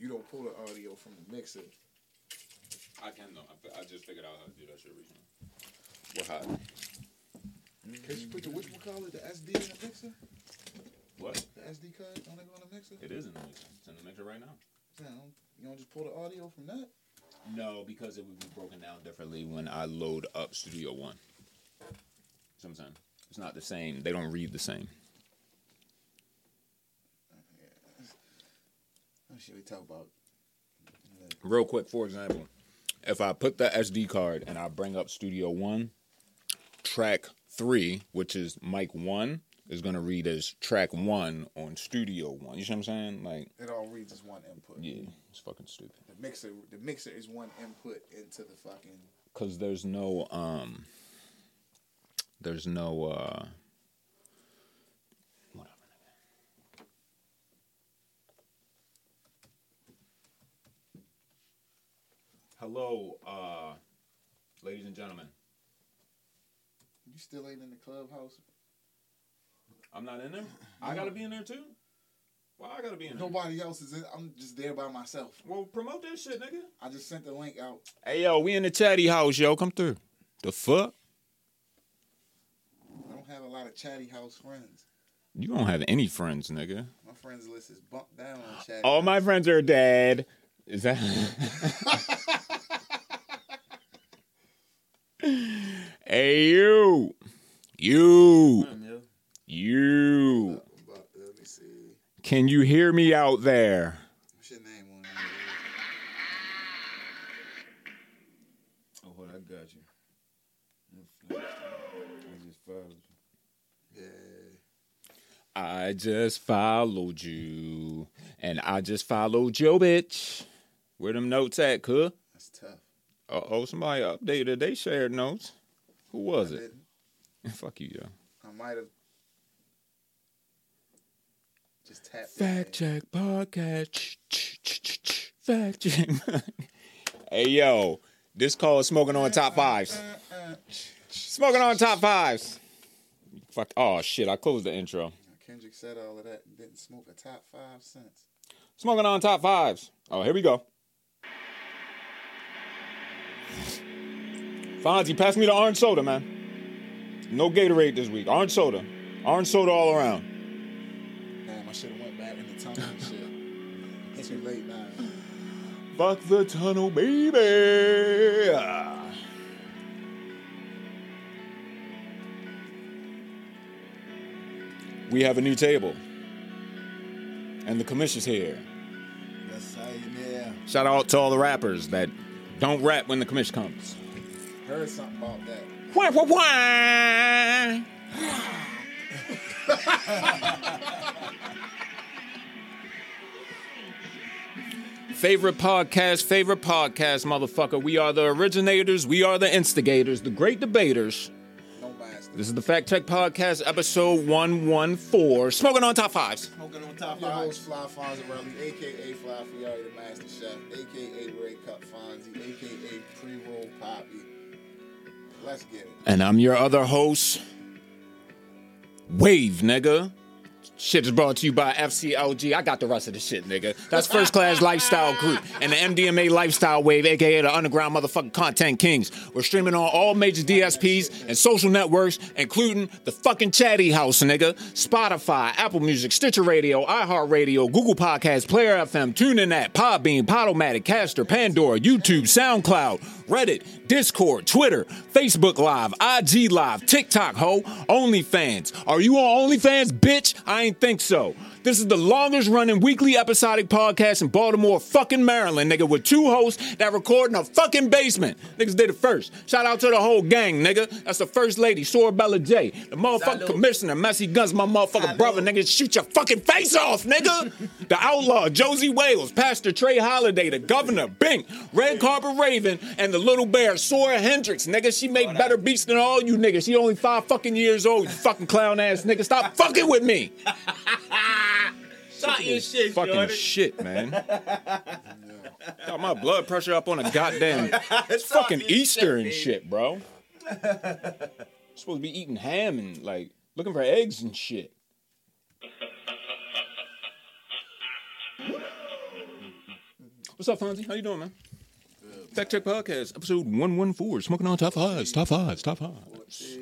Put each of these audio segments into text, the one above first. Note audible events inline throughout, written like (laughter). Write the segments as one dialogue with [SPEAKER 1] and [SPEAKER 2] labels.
[SPEAKER 1] you don't pull the audio from the mixer.
[SPEAKER 2] I can though. I, I just figured out how to do that shit recently. What hot? Mm-hmm.
[SPEAKER 1] Can you put the which one call it the SD in the mixer?
[SPEAKER 2] What?
[SPEAKER 1] The SD card on the on the mixer?
[SPEAKER 2] It is in the mixer. It's in the mixer right now.
[SPEAKER 1] Damn, you don't just pull the audio from that?
[SPEAKER 2] No, because it would be broken down differently when I load up Studio One. See what I'm saying? It's not the same. They don't read the same.
[SPEAKER 1] Should we talk about?
[SPEAKER 2] Real quick, for example, if I put the SD card and I bring up Studio One, track three, which is mic one, is gonna read as track one on Studio One. You see what I'm saying? Like,
[SPEAKER 1] It all reads as one input.
[SPEAKER 2] yeah, it's fucking stupid.
[SPEAKER 1] The mixer, the mixer is one input into the fucking.
[SPEAKER 2] Cause there's no um, there's no uh, Hello, uh, ladies and gentlemen.
[SPEAKER 1] You still ain't in the clubhouse.
[SPEAKER 2] I'm not in there. (laughs) I gotta be in there too. Why I gotta be in there?
[SPEAKER 1] Nobody else is in. I'm just there by myself.
[SPEAKER 2] Well, promote that shit, nigga.
[SPEAKER 1] I just sent the link out.
[SPEAKER 2] Hey yo, we in the chatty house, yo. Come through. The fuck?
[SPEAKER 1] I don't have a lot of chatty house friends.
[SPEAKER 2] You don't have any friends, nigga.
[SPEAKER 1] My friends list is bumped down on chatty.
[SPEAKER 2] All my friends are dead. Is that? hey you, you, you.
[SPEAKER 1] But, let me see.
[SPEAKER 2] Can you hear me out there?
[SPEAKER 1] What's your name on there?
[SPEAKER 3] Oh, hold on, I got you. I just followed you.
[SPEAKER 1] Yeah.
[SPEAKER 2] I just followed you, and I just followed your bitch. Where them notes at, cuh?
[SPEAKER 1] That's tough.
[SPEAKER 2] Uh oh, somebody updated. They shared notes. Who was
[SPEAKER 1] I
[SPEAKER 2] it?
[SPEAKER 1] didn't. (laughs)
[SPEAKER 2] Fuck you, yo.
[SPEAKER 1] I might have just tapped.
[SPEAKER 2] Fact check podcast. Fact check. hey yo, this call is smoking on top fives. Smoking on top fives. Fuck. Oh shit! I closed the intro.
[SPEAKER 1] Kendrick said all of that and didn't smoke a top five cents.
[SPEAKER 2] Smoking on top fives. Oh, here we go. Fonzie, pass me the orange soda, man. No Gatorade this week. Orange soda. Orange soda all around.
[SPEAKER 1] Damn, I should have went back in the tunnel and shit. (laughs) It's too late now.
[SPEAKER 2] Fuck the tunnel, baby. We have a new table. And the commission's here.
[SPEAKER 3] That's how you yeah.
[SPEAKER 2] Shout out to all the rappers that don't rap when the commission comes.
[SPEAKER 1] Heard something about that.
[SPEAKER 2] Wah, wah, wah. favorite podcast, favorite podcast, motherfucker. We are the originators, we are the instigators, the great debaters.
[SPEAKER 1] No bastard.
[SPEAKER 2] This is the Fact Check Podcast, episode 114. Smoking on top fives.
[SPEAKER 3] Smoking on top
[SPEAKER 1] Your
[SPEAKER 3] five.
[SPEAKER 1] host, Fly Fonzarelli, aka Fly Fiore, the Master Chef, aka Ray Cup Fonzie, aka Pre-Roll Poppy. Let's get it.
[SPEAKER 2] And I'm your other host, Wave, nigga. Shit is brought to you by FCLG. I got the rest of the shit, nigga. That's First Class Lifestyle Group and the MDMA Lifestyle Wave, aka the Underground Motherfucking Content Kings. We're streaming on all major DSPs and social networks, including the fucking Chatty House, nigga. Spotify, Apple Music, Stitcher Radio, iHeartRadio, Google Podcasts, Player FM, TuneIn App, Podbean, Podomatic, Caster, Pandora, YouTube, SoundCloud, Reddit, Discord, Twitter, Facebook Live, IG Live, TikTok, ho, OnlyFans. Are you on OnlyFans, bitch? I ain't think so. This is the longest running weekly episodic podcast in Baltimore, fucking Maryland, nigga, with two hosts that record in a fucking basement. Niggas did it first. Shout out to the whole gang, nigga. That's the first lady, Sorabella J. The motherfucking
[SPEAKER 3] Salute.
[SPEAKER 2] commissioner, Messy Guns, my motherfucking
[SPEAKER 3] Salute.
[SPEAKER 2] brother, nigga. Shoot your fucking face off, nigga. (laughs) the outlaw, Josie Wales, Pastor Trey Holiday, the governor, Bink, Red Carpet Raven, and the little bear, Sora Hendricks, nigga. She make better beats than all you niggas. She only five fucking years old, you fucking clown ass nigga. Stop (laughs) fucking with me. (laughs)
[SPEAKER 3] Shot your shit,
[SPEAKER 2] fucking
[SPEAKER 3] Jordan.
[SPEAKER 2] shit, man. (laughs) Got my blood pressure up on a goddamn. (laughs) It's
[SPEAKER 3] Stop
[SPEAKER 2] fucking
[SPEAKER 3] your
[SPEAKER 2] Easter and
[SPEAKER 3] man.
[SPEAKER 2] shit, bro. (laughs) supposed to be eating ham and like looking for eggs and shit. What's up, Fonzie? How you doing, man? Fact Check Podcast, episode 114, smoking on top fives, top fives, top fives.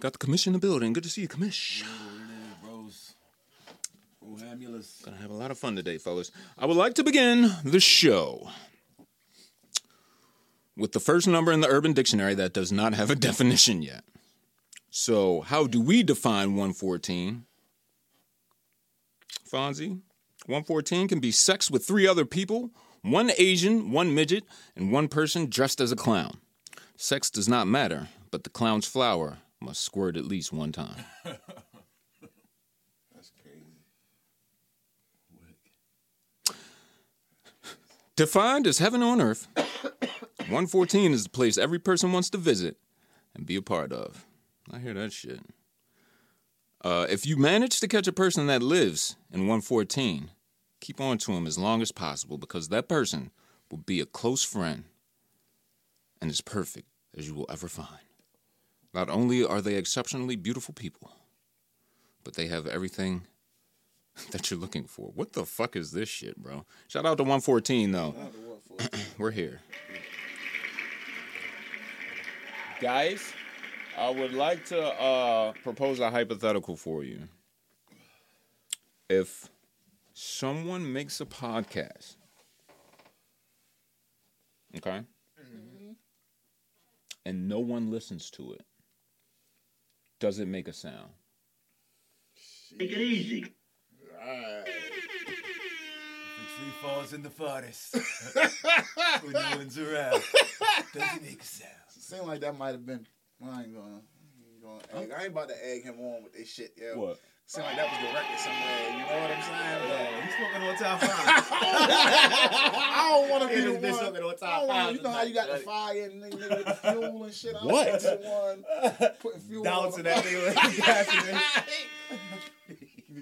[SPEAKER 2] Got the commission in the building. Good to see you, commish.
[SPEAKER 3] Rohamulus.
[SPEAKER 2] Gonna have a lot of fun today, fellas. I would like to begin the show with the first number in the Urban Dictionary that does not have a (laughs) definition yet. So, how do we define 114? Fonzie? 114 can be sex with three other people, one Asian, one midget, and one person dressed as a clown. Sex does not matter, but the clown's flower must squirt at least one time. (laughs)
[SPEAKER 1] That's crazy.
[SPEAKER 2] Defined as heaven on earth, (coughs) 114 is the place every person wants to visit and be a part of. I hear that shit. Uh, if you manage to catch a person that lives in 114, keep on to him as long as possible because that person will be a close friend and as perfect as you will ever find. Not only are they exceptionally beautiful people, but they have everything (laughs) that you're looking for. What the fuck is this shit, bro? Shout out to 114 though.
[SPEAKER 1] Not the (clears throat)
[SPEAKER 2] We're here. Guys, I would like to uh, propose a hypothetical for you. If someone makes a podcast, okay, and no one listens to it, does it make a sound?
[SPEAKER 4] Take it easy.
[SPEAKER 1] Alright.
[SPEAKER 3] The tree falls in the forest. (laughs) when no one's around. Doesn't make a sound.
[SPEAKER 1] Seemed like that might have been. I ain't gonna. Gonna. I ain't about to egg him on with this shit, yo.
[SPEAKER 2] What?
[SPEAKER 1] Seemed like that was directed somewhere. You know what I'm saying? But
[SPEAKER 3] He's smoking on top five. (laughs)
[SPEAKER 1] I don't want to be
[SPEAKER 3] Yeah,
[SPEAKER 1] the
[SPEAKER 3] this bitch
[SPEAKER 1] one.
[SPEAKER 3] looking on top
[SPEAKER 1] I don't wanna-
[SPEAKER 3] five
[SPEAKER 1] You know how you got the fire and nigga, nigga with the fuel and shit. I don't
[SPEAKER 2] What?
[SPEAKER 1] wanna be the one putting fuel on
[SPEAKER 3] Bouncing
[SPEAKER 1] the
[SPEAKER 3] that nigga like gasoline.
[SPEAKER 1] You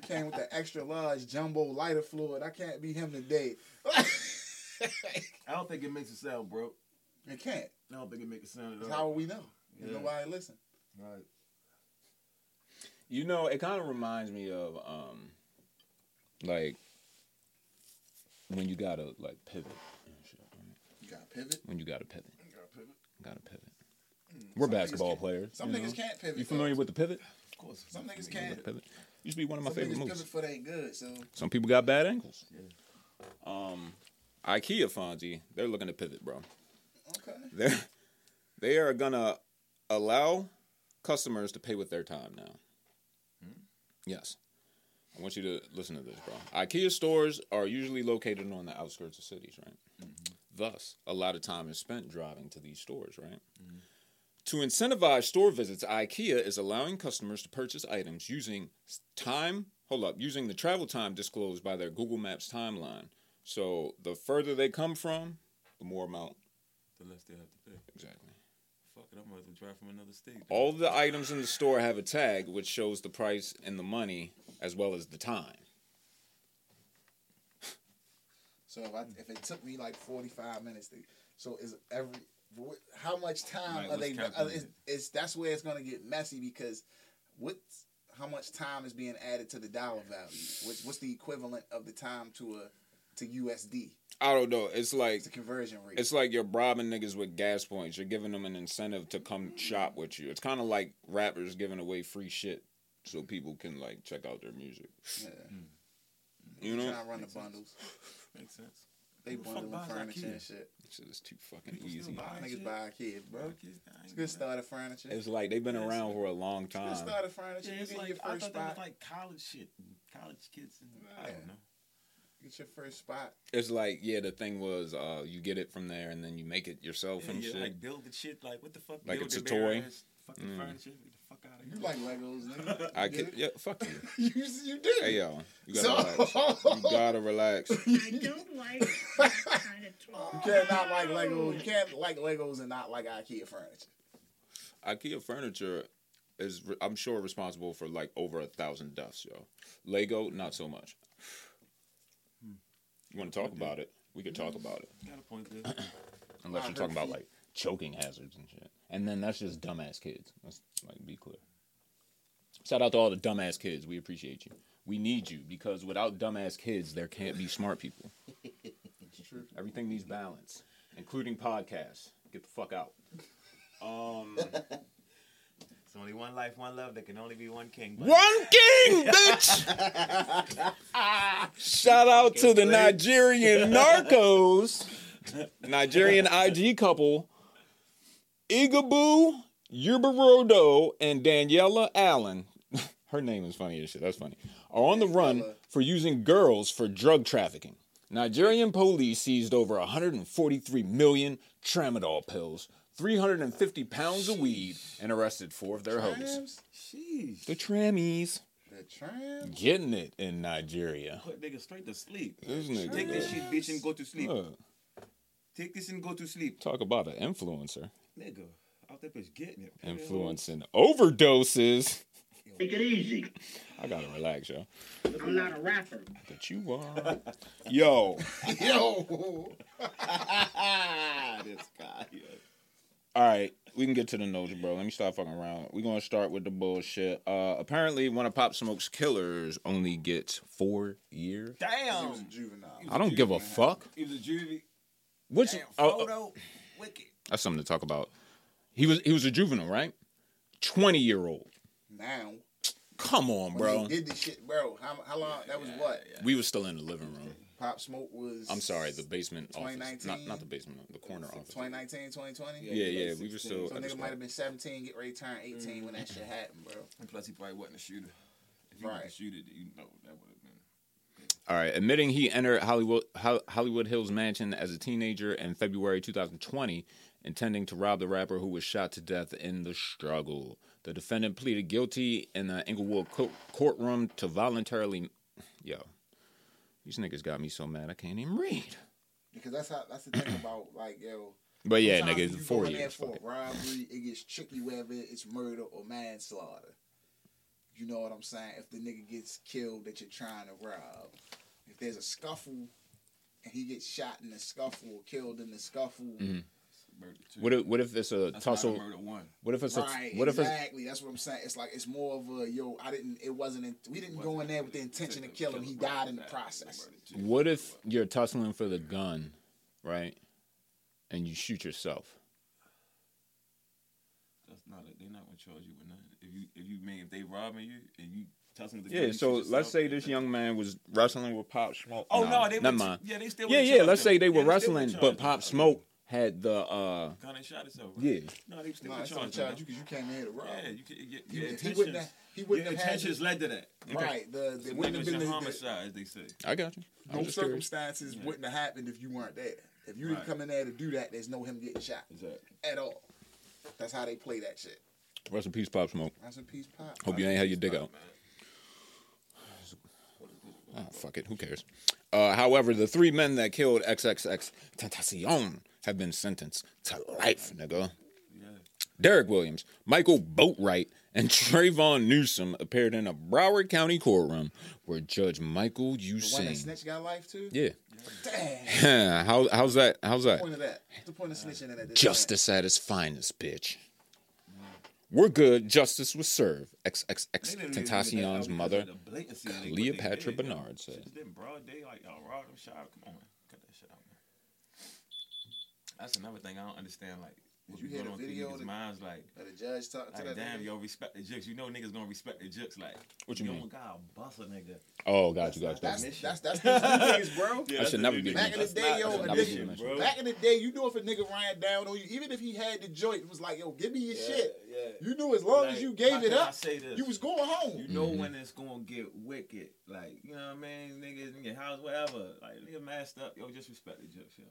[SPEAKER 1] came with the extra large jumbo lighter fluid. I can't be him today.
[SPEAKER 3] I don't think it makes a sound, bro.
[SPEAKER 1] it can't.
[SPEAKER 3] I don't think it makes a sound at
[SPEAKER 1] How
[SPEAKER 3] all.
[SPEAKER 1] will we know? If
[SPEAKER 3] Yeah.
[SPEAKER 1] Nobody listen.
[SPEAKER 3] Right.
[SPEAKER 2] You know, it kind of reminds me of um, like when you gotta like pivot. and shit, right?
[SPEAKER 1] You got to pivot.
[SPEAKER 2] When you gotta pivot,
[SPEAKER 1] You got to pivot.
[SPEAKER 2] gotta pivot. We're basketball players.
[SPEAKER 1] Some
[SPEAKER 2] you
[SPEAKER 1] niggas can't pivot.
[SPEAKER 2] You familiar
[SPEAKER 1] folks.
[SPEAKER 2] with the pivot?
[SPEAKER 3] Of course.
[SPEAKER 1] Some niggas can't.
[SPEAKER 2] pivot. Used to be one of my
[SPEAKER 1] Some
[SPEAKER 2] favorite
[SPEAKER 1] pivot foot ain't good. So
[SPEAKER 2] Some people got bad ankles. Um, IKEA Fonzie, they're looking to pivot, bro.
[SPEAKER 1] okay.
[SPEAKER 2] They're they are gonna allow customers to pay with their time now. Hmm? Yes. I want you to listen to this, bro. IKEA stores are usually located on the outskirts of cities, right? Mm-hmm. Thus, a lot of time is spent driving to these stores, right? Mm-hmm. To incentivize store visits, IKEA is allowing customers to purchase items using time, hold up, using the travel time disclosed by their Google Maps timeline. So the further they come from, the more amount.
[SPEAKER 3] The less they have to pay.
[SPEAKER 2] Exactly.
[SPEAKER 3] Fuck it, I might as well drive from another state.
[SPEAKER 2] All the items in the store have a tag which shows the price and the money as well as the time. (laughs)
[SPEAKER 1] So if I if it took me like forty five minutes to, so is every wh- how much time
[SPEAKER 3] Right,
[SPEAKER 1] are they? Uh, is,
[SPEAKER 3] calculated?
[SPEAKER 1] is that's where it's gonna get messy because what how much time is being added to the dollar value? What's what's the equivalent of the time to a to USD?
[SPEAKER 2] I don't know. It's like
[SPEAKER 1] It's the conversion rate.
[SPEAKER 2] it's like you're bribing niggas with gas points. You're giving them an incentive to come shop with you. It's kind of like rappers giving away free shit so people can like check out their music.
[SPEAKER 1] yeah.
[SPEAKER 2] You know,
[SPEAKER 1] trying to run the bundles.
[SPEAKER 3] Makes sense.
[SPEAKER 1] They
[SPEAKER 3] bundle the fuck
[SPEAKER 1] bundling furniture and shit.
[SPEAKER 2] Shit is too fucking
[SPEAKER 3] People
[SPEAKER 2] easy.
[SPEAKER 3] buy
[SPEAKER 1] Niggas
[SPEAKER 3] shit?
[SPEAKER 1] buy kids, bro.
[SPEAKER 3] Kids, I
[SPEAKER 1] It's good
[SPEAKER 3] know
[SPEAKER 1] starter furniture.
[SPEAKER 2] It's like they've been
[SPEAKER 3] Yeah,
[SPEAKER 2] around for a long time.
[SPEAKER 1] It's good
[SPEAKER 2] time.
[SPEAKER 1] starter
[SPEAKER 3] that.
[SPEAKER 1] furniture.
[SPEAKER 3] Yeah,
[SPEAKER 1] you
[SPEAKER 3] it's
[SPEAKER 1] get
[SPEAKER 3] like,
[SPEAKER 1] your
[SPEAKER 3] I
[SPEAKER 1] first
[SPEAKER 3] thought that was like college shit. College kids. And, I
[SPEAKER 1] Yeah.
[SPEAKER 3] don't know.
[SPEAKER 1] Get your first spot.
[SPEAKER 2] It's like yeah, the thing was uh, you get it from there and then you make it yourself
[SPEAKER 3] Yeah,
[SPEAKER 2] and
[SPEAKER 3] yeah,
[SPEAKER 2] shit.
[SPEAKER 3] like build the shit. Like what the fuck?
[SPEAKER 2] Like
[SPEAKER 3] build
[SPEAKER 2] it's a toy.
[SPEAKER 3] Fucking
[SPEAKER 2] Mm.
[SPEAKER 3] furniture. Get the fuck out of here.
[SPEAKER 1] You like Legos, nigga. (laughs)
[SPEAKER 2] I
[SPEAKER 1] You
[SPEAKER 2] could
[SPEAKER 1] get
[SPEAKER 2] yeah, fuck you. (laughs)
[SPEAKER 1] you, you do.
[SPEAKER 2] Hey yo, you gotta
[SPEAKER 1] So-
[SPEAKER 2] relax. You gotta relax. (laughs)
[SPEAKER 4] I don't like kind of
[SPEAKER 1] You can't not like Legos. You can't like Legos and not like IKEA furniture.
[SPEAKER 2] IKEA furniture is, I'm sure, responsible for like over a thousand deaths, yo. Lego, not so much. You want to talk about it? We could talk mm-hmm. about it,
[SPEAKER 3] Got a point there.
[SPEAKER 2] unless you're talking about like choking hazards and shit. And then that's just dumbass kids. Let's like be clear. Shout out to all the dumbass kids. We appreciate you. We need you because without dumbass kids, there can't be smart people.
[SPEAKER 1] It's true.
[SPEAKER 2] Everything needs balance, including podcasts. Get the fuck out. Um,
[SPEAKER 3] It's only one life, one love. There can only be one king. buddy.
[SPEAKER 2] one king, (laughs) bitch. Shout out to the Nigerian narcos, Nigerian IG couple, Igaboo Yubarodo and Daniela Allen. (laughs) Her name is funny as shit. That's funny. Are on the run for using girls for drug trafficking. Nigerian police seized over 143 million tramadol pills, 350 pounds of weed, and arrested four of their
[SPEAKER 3] hosts.
[SPEAKER 2] The trammies
[SPEAKER 1] The trams?
[SPEAKER 2] getting it in Nigeria.
[SPEAKER 3] Put niggas straight to sleep.
[SPEAKER 2] This nigga,
[SPEAKER 3] Take this shit, bitch, and go to sleep. Take this and go to sleep.
[SPEAKER 2] talk about an influencer
[SPEAKER 3] Nigga, out there bitch getting it.
[SPEAKER 2] influencing overdoses.
[SPEAKER 4] Take it easy.
[SPEAKER 2] I gotta relax, yo.
[SPEAKER 4] I'm not a rapper.
[SPEAKER 2] But you are. (laughs) Yo. (laughs)
[SPEAKER 1] Yo! (laughs)
[SPEAKER 3] this guy. Yeah.
[SPEAKER 2] All right, we can get to the notes, bro. Let me stop fucking around. We're gonna start with the bullshit. Uh, apparently, one of Pop Smoke's killers only gets four years.
[SPEAKER 1] He
[SPEAKER 3] Damn.
[SPEAKER 1] was a juvenile.
[SPEAKER 2] I don't give a fuck.
[SPEAKER 3] He was a juvie.
[SPEAKER 2] Which
[SPEAKER 3] Damn,
[SPEAKER 2] oh, oh,
[SPEAKER 3] photo. Wicked.
[SPEAKER 2] That's something to talk about. He was he was a juvenile, right? Twenty year old.
[SPEAKER 1] Now,
[SPEAKER 2] Come on,
[SPEAKER 1] when
[SPEAKER 2] bro.
[SPEAKER 1] they did this shit, bro, how, how long? That was what?
[SPEAKER 2] We were still in the living room.
[SPEAKER 1] Pop Smoke was.
[SPEAKER 2] I'm sorry, the basement office. Not
[SPEAKER 1] 2019?
[SPEAKER 2] not the basement, the corner office.
[SPEAKER 1] 2019, 2020?
[SPEAKER 2] Yeah, yeah, we were still
[SPEAKER 1] So nigga might have been 17, get ready to turn 18 when that mm-hmm. shit happened, bro.
[SPEAKER 3] And plus, he probably wasn't a shooter. If he was a
[SPEAKER 1] Right.
[SPEAKER 3] shooter, you know that would have been.
[SPEAKER 2] All right, admitting he entered Hollywood Hollywood Hills mansion as a teenager in February 2020, intending to rob the rapper who was shot to death in the struggle. The defendant pleaded guilty in the Inglewood co- courtroom to voluntarily. Yo, these niggas got me so mad I can't even read.
[SPEAKER 1] Because that's how that's the thing about like yo.
[SPEAKER 2] But yeah, nigga, it's four
[SPEAKER 1] go in there
[SPEAKER 2] years.
[SPEAKER 1] for
[SPEAKER 2] Fuck it.
[SPEAKER 1] a robbery, it gets tricky whether it's murder or manslaughter. You know what I'm saying? If the nigga gets killed that you're trying to rob, if there's a scuffle and he gets shot in the scuffle or killed in the scuffle,
[SPEAKER 2] Mhm.
[SPEAKER 3] Murder two.
[SPEAKER 2] What if, what if it's a
[SPEAKER 3] That's
[SPEAKER 2] tussle?
[SPEAKER 3] not a murder one.
[SPEAKER 2] What if it's
[SPEAKER 1] right?
[SPEAKER 2] a what if it's
[SPEAKER 1] exactly. That's what I'm saying. It's like it's more of a yo. I didn't. It wasn't. In, we didn't go in there with the intention to kill him. He died in the process.
[SPEAKER 2] What if you're tussling for the gun, right? And you shoot yourself.
[SPEAKER 3] That's not. A, they're not gonna charge you with nothing. If you if you mean if they robbing you and you tussling the
[SPEAKER 2] Yeah, so let's say this young man was wrestling with Pop Smoke.
[SPEAKER 3] Oh
[SPEAKER 2] Nah,
[SPEAKER 3] no, they
[SPEAKER 2] never
[SPEAKER 3] would-
[SPEAKER 2] mind.
[SPEAKER 3] Yeah, they still.
[SPEAKER 2] Yeah, yeah. Let's
[SPEAKER 3] him.
[SPEAKER 2] say they were
[SPEAKER 3] Yeah,
[SPEAKER 2] wrestling,
[SPEAKER 3] would've
[SPEAKER 2] but Pop
[SPEAKER 3] him.
[SPEAKER 2] Smoke had the uh
[SPEAKER 3] Gun and shot himself. Right?
[SPEAKER 2] yeah.
[SPEAKER 3] No, they still
[SPEAKER 1] No,
[SPEAKER 3] would charge
[SPEAKER 1] charge you because you came in here to rob.
[SPEAKER 3] Yeah, you can. Your,
[SPEAKER 1] He-
[SPEAKER 3] your
[SPEAKER 1] he
[SPEAKER 3] intentions.
[SPEAKER 1] wouldn't have- he wouldn't
[SPEAKER 3] your
[SPEAKER 1] have had
[SPEAKER 3] intentions
[SPEAKER 1] to-
[SPEAKER 3] led to that.
[SPEAKER 1] Right. The, the wouldn't have been the,
[SPEAKER 3] negligent
[SPEAKER 1] the,
[SPEAKER 3] homicide, as they say.
[SPEAKER 2] I got you. I
[SPEAKER 1] no
[SPEAKER 2] was
[SPEAKER 1] circumstances
[SPEAKER 3] Yeah.
[SPEAKER 1] wouldn't have happened if you weren't there. If you didn't
[SPEAKER 3] Right.
[SPEAKER 1] come in there to do that, there's no him getting shot
[SPEAKER 3] Exactly.
[SPEAKER 1] at all. That's how they play that shit.
[SPEAKER 2] Rest in peace, Pop Smoke.
[SPEAKER 1] Rest in peace, Pop.
[SPEAKER 2] Hope you ain't had your dig out. Ah, fuck it. Who cares? Uh, however, the three men that killed XXX Tentacion have been sentenced to life, nigga.
[SPEAKER 3] Yeah.
[SPEAKER 2] Derek Williams, Michael Boatwright, and (laughs) Trayvon Newsome appeared in a Broward County courtroom where Judge Michael
[SPEAKER 1] The one that snitch got life too.
[SPEAKER 2] Yeah.
[SPEAKER 1] Damn. (laughs)
[SPEAKER 2] How, how's that? How's that?
[SPEAKER 1] The Point of that. What's the point of snitching in that?
[SPEAKER 2] Justice at its finest, bitch. Mm. We're good. Justice was served.
[SPEAKER 3] Even get that
[SPEAKER 2] Tentacion's mother.
[SPEAKER 3] of the blatancy of what they
[SPEAKER 2] Cleopatra. Bernard said.
[SPEAKER 3] Just in broad day, like y'all robbed them, shot. Come on, cut that shit out. That's another thing I don't understand. Like, what
[SPEAKER 1] you
[SPEAKER 3] be
[SPEAKER 1] hear the
[SPEAKER 3] on through
[SPEAKER 1] video
[SPEAKER 3] niggas'
[SPEAKER 1] that-
[SPEAKER 3] minds? Like,
[SPEAKER 1] the judge talking to
[SPEAKER 3] like
[SPEAKER 1] that.
[SPEAKER 3] damn,
[SPEAKER 1] nigga?
[SPEAKER 3] yo, respect the jokes. You know niggas gonna respect the jokes. Like,
[SPEAKER 2] What you
[SPEAKER 3] you
[SPEAKER 2] mean?
[SPEAKER 3] don't gotta bust a nigga.
[SPEAKER 2] Oh, got you, got you.
[SPEAKER 1] That's
[SPEAKER 2] got you.
[SPEAKER 1] that's that's (laughs) that's the niggas, bro.
[SPEAKER 2] That should never be
[SPEAKER 1] Back in the day, yo,
[SPEAKER 2] That
[SPEAKER 1] a
[SPEAKER 2] should never be
[SPEAKER 1] nigga,
[SPEAKER 2] mentioned.
[SPEAKER 1] back in the day, you knew if a nigga ran down on you, even if he had the joint, it was like, yo, give me your shit.
[SPEAKER 3] Yeah.
[SPEAKER 1] You knew as long as you gave it
[SPEAKER 3] can I
[SPEAKER 1] up,
[SPEAKER 3] say this?
[SPEAKER 1] you was going home.
[SPEAKER 3] You know
[SPEAKER 2] Mhm.
[SPEAKER 3] when it's gonna get wicked, like you know what I mean, niggas in your house, whatever. Like nigga messed up, yo, just respect the jokes, yo.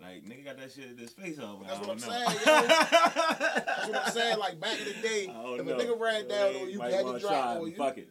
[SPEAKER 3] Like nigga got that shit in his face over.
[SPEAKER 1] That's what I'm saying,
[SPEAKER 3] know.
[SPEAKER 1] yo. (laughs) That's what I'm saying. Like back in the day, if
[SPEAKER 3] know.
[SPEAKER 1] a nigga ran down on you, had to drop on you.
[SPEAKER 3] Fuck it.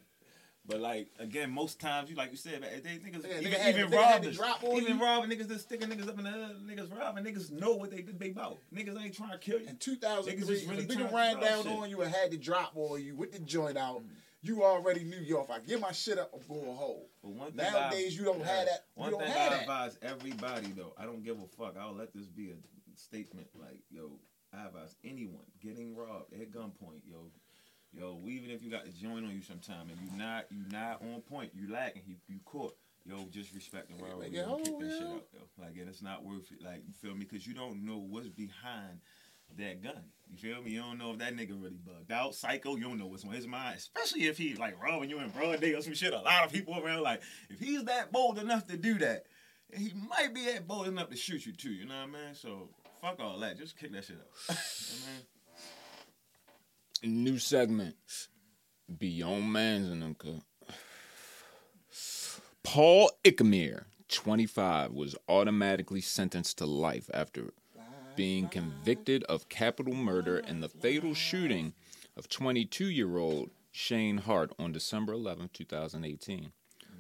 [SPEAKER 3] But like again, most times you like you said, they niggas
[SPEAKER 1] Yeah,
[SPEAKER 3] even,
[SPEAKER 1] nigga
[SPEAKER 3] even robbers, even
[SPEAKER 1] you.
[SPEAKER 3] robbing niggas just sticking niggas up in the hood, niggas robbing niggas know what they they about. Niggas ain't trying to kill you.
[SPEAKER 1] In 2003,
[SPEAKER 3] Niggas really
[SPEAKER 1] a nigga ran down
[SPEAKER 3] shit.
[SPEAKER 1] on you and had to drop on you with the joint out, mm. You already knew, yo, if I get my shit up, I'm going home.
[SPEAKER 3] But one thing
[SPEAKER 1] Nowadays,
[SPEAKER 3] I,
[SPEAKER 1] you don't have that. You
[SPEAKER 3] One
[SPEAKER 1] don't
[SPEAKER 3] thing I
[SPEAKER 1] that.
[SPEAKER 3] advise everybody though, I don't give a fuck. I'll let this be a statement. Like, yo, I advise anyone getting robbed at gunpoint, yo, yo, even if you got the joint on you sometime and you not you not on point, you lacking, you you caught. yo, just respect the world.
[SPEAKER 1] Like,
[SPEAKER 3] yo,
[SPEAKER 1] yo,
[SPEAKER 3] kick that shit out, yo. Like, and it's not worth it. Like, you feel me? Because you don't know what's behind that gun. You feel me? You don't know if that nigga really bugged out, psycho. You don't know what's on his mind, especially if he like robbing you in broad day or some shit. A lot of people around, like, if he's that bold enough to do that, he might be that bold enough to shoot you too. You know what I mean? So fuck all that. Just kick that shit out. you know?
[SPEAKER 2] New segment. Beyond Mans and co- Paul Ickamere, 25, was automatically sentenced to life after being convicted of capital murder in the fatal shooting of 22 year old Shane Hart on December 11, 2018.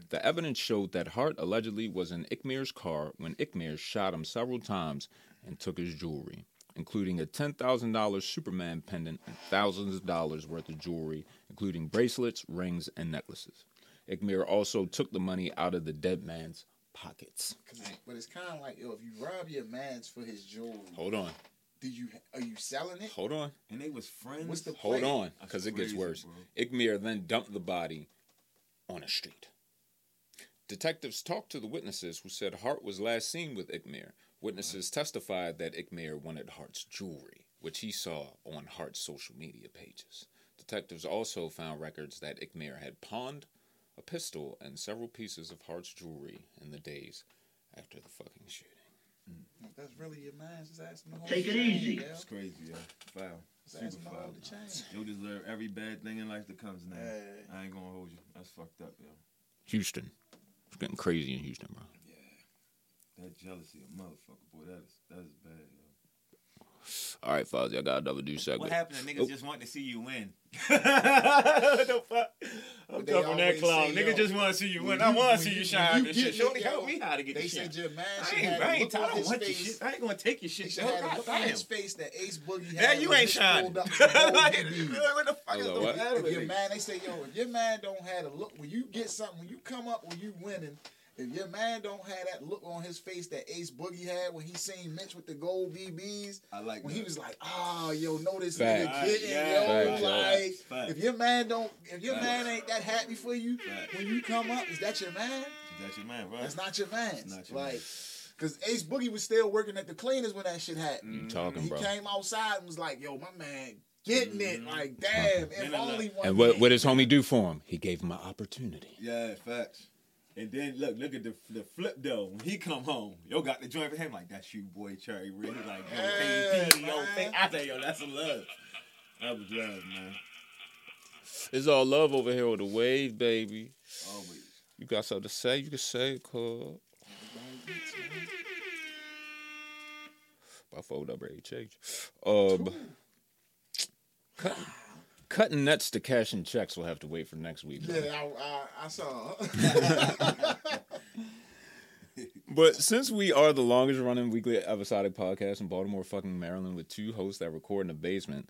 [SPEAKER 2] The evidence showed that Hart allegedly was in Ickmere's car when Ickmere shot him several times and took his jewelry, including a $10,000 Superman pendant and thousands of dollars worth of jewelry, including bracelets, rings, and necklaces. Ickmere also took the money out of the dead man's pockets.
[SPEAKER 1] 'Cause it's- but it's kind of like, yo, if you rob your man's for his jewelry,
[SPEAKER 2] Hold on,
[SPEAKER 1] do you are you selling it?
[SPEAKER 2] hold on,
[SPEAKER 3] And they was friends.
[SPEAKER 1] What's the
[SPEAKER 2] hold
[SPEAKER 1] play?
[SPEAKER 2] on, because it gets worse.
[SPEAKER 3] bro.
[SPEAKER 2] Ickmere then dumped the body on a street. Detectives talked to the witnesses who said Hart was last seen with Ickmere. Witnesses testified that Ickmere wanted Hart's jewelry, which he saw on Hart's social media pages. Detectives also found records that Ickmere had pawned a pistol and several pieces of Hart's jewelry in the days after the fucking shooting.
[SPEAKER 1] If that's really your man's, just asking the whole
[SPEAKER 4] Take it
[SPEAKER 1] chain,
[SPEAKER 4] easy.
[SPEAKER 1] yo.
[SPEAKER 3] It's crazy, yo. Foul. Super
[SPEAKER 1] asking
[SPEAKER 3] foul. You deserve every bad thing in life that comes now.
[SPEAKER 1] Hey.
[SPEAKER 3] I ain't gonna hold you. That's fucked up, yo.
[SPEAKER 2] Houston. It's getting crazy in Houston, bro. Yeah.
[SPEAKER 3] That jealousy of motherfucker, boy, that is that is bad, yo.
[SPEAKER 2] All right, Fozzie, I got another new
[SPEAKER 3] What
[SPEAKER 2] segment.
[SPEAKER 3] happened? to Niggas
[SPEAKER 2] Oh.
[SPEAKER 3] just want to see you win. (laughs) what the fuck? I'm
[SPEAKER 1] But
[SPEAKER 3] covering that clown.
[SPEAKER 1] say,
[SPEAKER 3] Niggas
[SPEAKER 1] yo,
[SPEAKER 3] just want to see you win.
[SPEAKER 1] you-
[SPEAKER 3] I want to see
[SPEAKER 1] you-
[SPEAKER 3] you shine.
[SPEAKER 1] when
[SPEAKER 3] This
[SPEAKER 1] you
[SPEAKER 3] shit. Shorty, help me how to get
[SPEAKER 1] They
[SPEAKER 3] this
[SPEAKER 1] said your man
[SPEAKER 3] I
[SPEAKER 1] should
[SPEAKER 3] ain't,
[SPEAKER 1] have
[SPEAKER 3] ain't, I don't
[SPEAKER 1] his
[SPEAKER 3] want your shit. I ain't gonna take your shit.
[SPEAKER 1] should
[SPEAKER 3] Yo,
[SPEAKER 1] have a look on his face that Ace Boogie had.
[SPEAKER 3] Yeah, you ain't
[SPEAKER 1] this
[SPEAKER 3] shining.
[SPEAKER 1] pulled up (laughs) to Gold
[SPEAKER 3] like, what the fuck is
[SPEAKER 2] Hold on,
[SPEAKER 3] the
[SPEAKER 2] what?
[SPEAKER 3] matter with
[SPEAKER 1] your man, they say, yo, if your man don't have a look when you get something, when you come up, when you winning, if your man don't have that look on his face that Ace Boogie had when he seen Mitch with the gold BBs,
[SPEAKER 3] I like
[SPEAKER 1] when
[SPEAKER 3] that.
[SPEAKER 1] he was like, oh, yo, know this
[SPEAKER 2] Facts.
[SPEAKER 1] nigga getting,
[SPEAKER 3] Yeah,
[SPEAKER 1] yo,
[SPEAKER 2] facts,
[SPEAKER 1] like,
[SPEAKER 3] facts.
[SPEAKER 1] if your man don't, if your
[SPEAKER 3] Facts.
[SPEAKER 1] man ain't that happy for you,
[SPEAKER 3] Facts.
[SPEAKER 1] when you come up, is that your man?
[SPEAKER 3] That's your man, bro.
[SPEAKER 1] That's not your man.
[SPEAKER 3] not your
[SPEAKER 1] like,
[SPEAKER 3] man.
[SPEAKER 1] cause Ace Boogie was still working at the cleaners when that shit happened.
[SPEAKER 2] You talking,
[SPEAKER 1] He
[SPEAKER 2] bro?
[SPEAKER 1] came outside and was like, yo, my man getting it. Mm-hmm. Like, damn, if
[SPEAKER 3] And
[SPEAKER 1] only one.
[SPEAKER 2] And what
[SPEAKER 1] man.
[SPEAKER 2] what his homie do for him? He gave him an opportunity.
[SPEAKER 3] Yeah, facts. And then look, look at the the flip though. When he come home, yo got the joint for him like that's you, boy, Cherry Red. He like, yo,
[SPEAKER 1] Yeah,
[SPEAKER 3] KP, yo,
[SPEAKER 1] man.
[SPEAKER 3] thank- I say, yo, that's some love. That was love, man.
[SPEAKER 2] It's all love over here with the wave, baby.
[SPEAKER 3] Always.
[SPEAKER 2] You got something to say? You can say it, cuz. My phone number ain't changed. Um, cutting, cutting nets to cashing checks will have to wait for next week.
[SPEAKER 1] Yeah, I, I, I saw. (laughs)
[SPEAKER 2] But since we are the longest running weekly episodic podcast in Baltimore, fucking Maryland, with two hosts that record in the basement,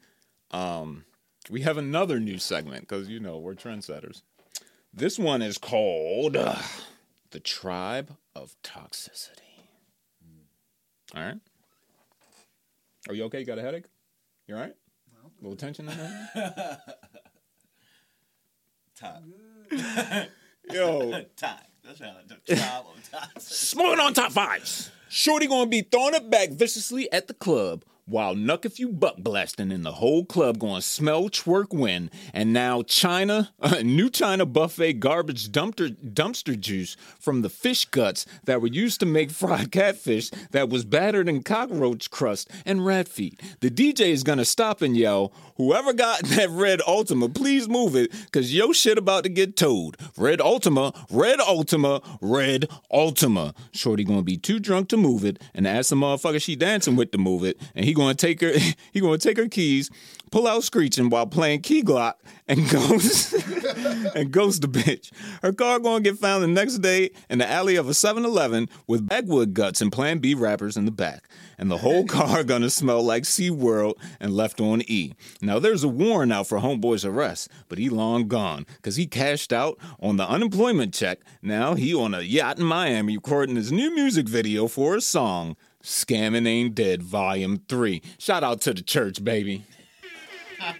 [SPEAKER 2] um, we have another new segment because you know we're trendsetters. This one is called uh, "The Tribe of Toxicity." All right. Are you okay? You got a headache? You all right? A little tension in there? (laughs)
[SPEAKER 3] Top. (laughs)
[SPEAKER 2] Yo, (laughs)
[SPEAKER 3] Top. That's how top of top.
[SPEAKER 2] Smoking on top fives. Shorty gonna be throwing it back viciously at the club while Knuck If You Buck blasting in the whole club gonna smell twerk win. And now China, (laughs) new China buffet garbage dumpster, dumpster juice from the fish guts that were used to make fried catfish that was battered in cockroach crust and rat feet. The DJ is gonna stop and yell, whoever got (laughs) that red Altima, please move it, cause yo shit about to get towed. Red Altima, red Altima, red Altima. Shorty gonna be too drunk to move it, and ask the motherfucker she dancing with to move it, and he gonna take her, (laughs) he gonna take her keys, pull out screeching while playing key glock, and (laughs) goes and ghost the bitch. Her car gonna get found the next day in the alley of a 7-Eleven with backwood guts and Plan B wrappers in the back, and the whole car (laughs) gonna smell like SeaWorld and left on E. Now there's a warrant out for homeboy's arrest, but he long gone because he cashed out on the unemployment check. Now he on a yacht in Miami recording his new music video for his song. Scamming Ain't Dead, Volume 3. Shout out to the church, baby.
[SPEAKER 1] Scamming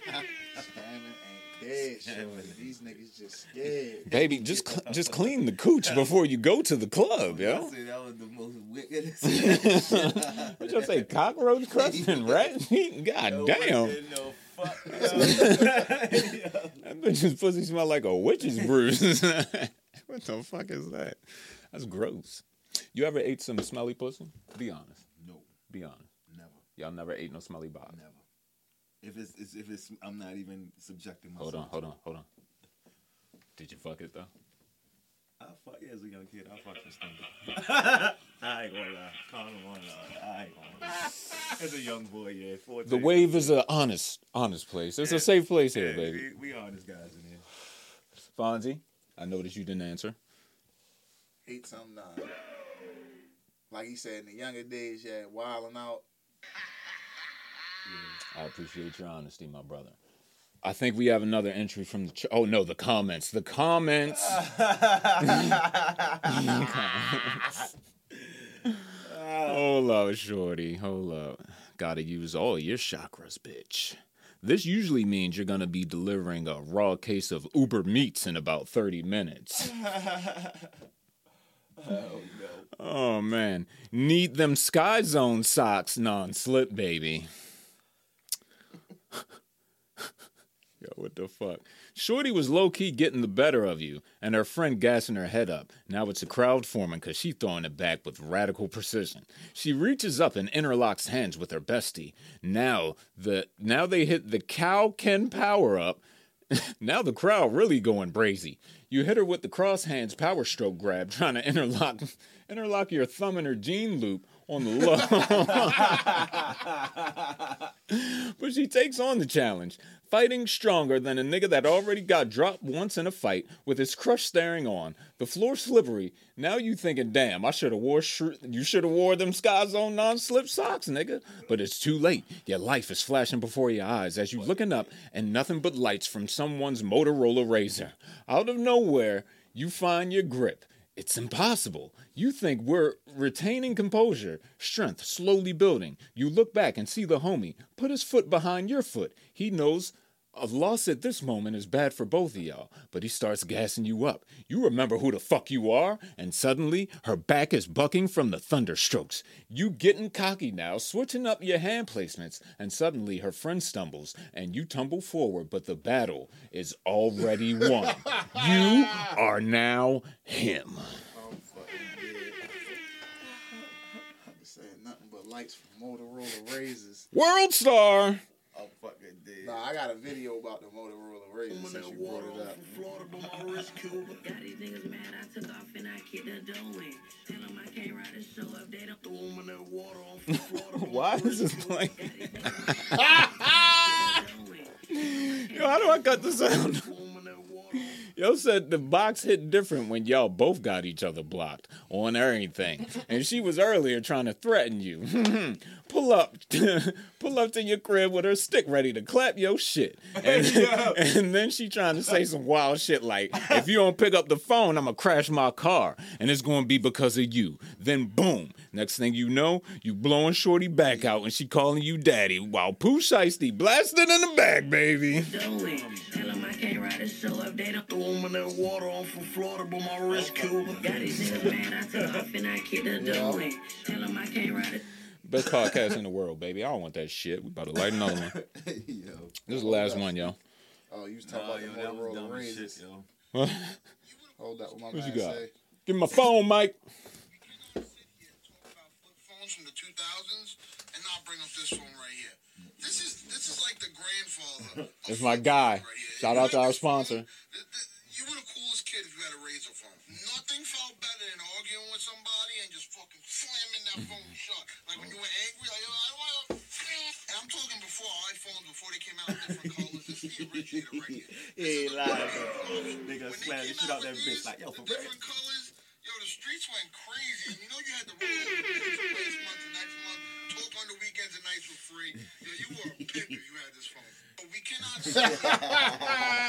[SPEAKER 1] ain't dead. These niggas just scared.
[SPEAKER 2] Baby, just cl- just clean the cooch before you go to the club,
[SPEAKER 3] I
[SPEAKER 2] yo.
[SPEAKER 3] said that was the most wickedest. (laughs)
[SPEAKER 2] What y'all say, cockroach crusting rat meat? God
[SPEAKER 3] Yo,
[SPEAKER 2] damn.
[SPEAKER 3] fuck, yo? (laughs)
[SPEAKER 2] That bitch's pussy smell like a witch's bruise. (laughs) what the fuck is that? That's gross. You ever ate some smelly pussy? Be honest.
[SPEAKER 3] No,
[SPEAKER 2] Be honest.
[SPEAKER 3] never,
[SPEAKER 2] Y'all never ate no smelly bob.
[SPEAKER 3] never. If it's, it's if it's, I'm not even subjecting myself.
[SPEAKER 2] Hold on, hold on, hold on. Did you fuck it though?
[SPEAKER 3] I fuck yeah, as a young kid. I fucked this thing. (laughs) I ain't gonna lie. Calm on, I ain't gonna lie. As a young boy, yeah. 14.
[SPEAKER 2] The wave is an honest, honest place. It's
[SPEAKER 3] Yeah.
[SPEAKER 2] a safe place here,
[SPEAKER 3] Yeah,
[SPEAKER 2] baby.
[SPEAKER 3] We, we honest guys in here.
[SPEAKER 2] Fonzie, I noticed you didn't answer.
[SPEAKER 1] Hate some nah. Like he said in the younger days, yeah, wilding out.
[SPEAKER 2] I appreciate your honesty, my brother. I think we have another entry from the. Ch- oh no, the comments. The comments. (laughs) Hold up, shorty. Hold up. Gotta use all your chakras, bitch. This usually means you're gonna be delivering a raw case of Uber meats in about 30 minutes. (laughs) Oh man. Need them Sky Zone socks non slip, baby. (laughs) Yo, what the fuck? Shorty was low key getting the better of you, and her friend gassing her head up. Now it's a crowd forming because she throwing it back with radical precision. She reaches up and interlocks hands with her bestie. Now the now they hit the Kaioken power up. (laughs) now the crowd really going brazy. You hit her with the cross hands power stroke grab, trying to interlock (laughs) interlock your thumb in her jean loop on the low. (laughs) but she takes on the challenge, fighting stronger than a nigga that already got dropped once in a fight with his crush staring on. The floor slippery. Now you thinking, damn, I should have wore you should have wore them Sky Zone non-slip socks, nigga. But it's too late. Your life is flashing before your eyes as you looking up and nothing but lights from someone's Motorola Razr. Out of nowhere, you find your grip. It's impossible. You think we're retaining composure, strength slowly building. You look back and see the homie put his foot behind your foot. He knows a loss at this moment is bad for both of y'all, but he starts gassing you up. You remember who the fuck you are, and suddenly her back is bucking from the thunderstrokes. You getting cocky now, switching up your hand placements, and suddenly her friend stumbles and you tumble forward, but the battle is already won. you are now him.
[SPEAKER 1] I'm. I'm saying nothing but lights from Motorola Razrs.
[SPEAKER 2] World star.
[SPEAKER 3] I'm fucking dead.
[SPEAKER 1] Nah, I got a video about the Motorola Razrs since you brought it up.
[SPEAKER 5] Got these niggas mad, I took off and I kicked the door in. Tell them I can't ride a show if they don't throw them in that water on (laughs) Florida. (laughs)
[SPEAKER 2] Why is this playing?
[SPEAKER 5] Got these niggas mad, (laughs)
[SPEAKER 2] Yo, how do I cut the sound?
[SPEAKER 5] throw 'em in that water on
[SPEAKER 2] Yo said the box hit different when y'all both got each other blocked on everything. And she was earlier trying to threaten you. pull up pull up to your crib with her stick ready to clap your shit. And, (laughs) and then she trying to say some wild shit like, if you don't pick up the phone, I'ma crash my car. And it's gonna be because of you. Then boom. Next thing you know, you blowing Shorty back out and she calling you daddy while Pooh Shiesty blasted in the back, baby.
[SPEAKER 5] Doing. Tell them I can't ride a show if they don't throw 'em in that water on from Florida, but my wrist cool. Got these niggas mad, I took off and I kicked the door in. Tell them I can't ride a
[SPEAKER 2] Best podcast in the world, baby. I don't want that shit. We about to light another one. (laughs)
[SPEAKER 3] yo.
[SPEAKER 2] This is the last one, yo.
[SPEAKER 1] Oh, you was talking
[SPEAKER 3] Oh,
[SPEAKER 1] about
[SPEAKER 3] yo,
[SPEAKER 1] the
[SPEAKER 3] that was
[SPEAKER 1] Motorola
[SPEAKER 3] dumb as shit,
[SPEAKER 1] Razrs.
[SPEAKER 3] yo. (laughs)
[SPEAKER 1] Hold up, what my
[SPEAKER 2] What you
[SPEAKER 1] man
[SPEAKER 2] got?
[SPEAKER 1] say?
[SPEAKER 2] Give me my phone, Mike.
[SPEAKER 6] talk about flip phones from the 2000s, and I'll bring up this phone right here. This is this is like the grandfather. of (laughs)
[SPEAKER 2] It's my
[SPEAKER 6] flip
[SPEAKER 2] guy.
[SPEAKER 6] phones right here.
[SPEAKER 2] Shout
[SPEAKER 6] You
[SPEAKER 2] out to our
[SPEAKER 6] this phone,
[SPEAKER 2] sponsor.
[SPEAKER 6] th- th- You were the coolest kid if you had a razor phone. Nothing felt better than arguing with somebody and just fucking slamming that phone shut. Like when you were angry, like, I don't want to. And I'm talking before iPhones, before they came out in different colors. This is the originator right (laughs) here.
[SPEAKER 3] He ain't lying, bro.
[SPEAKER 6] When
[SPEAKER 3] Nigga
[SPEAKER 6] they
[SPEAKER 3] slam the
[SPEAKER 6] came
[SPEAKER 3] shit out that
[SPEAKER 6] with
[SPEAKER 3] bitch like, yo, for real.
[SPEAKER 6] different colors, yo, the streets went crazy. And you know you had to roll over the next last month, the next month, talk on the weekends and nights for free. Yo, you were a pimp if you had this phone. But we cannot (laughs)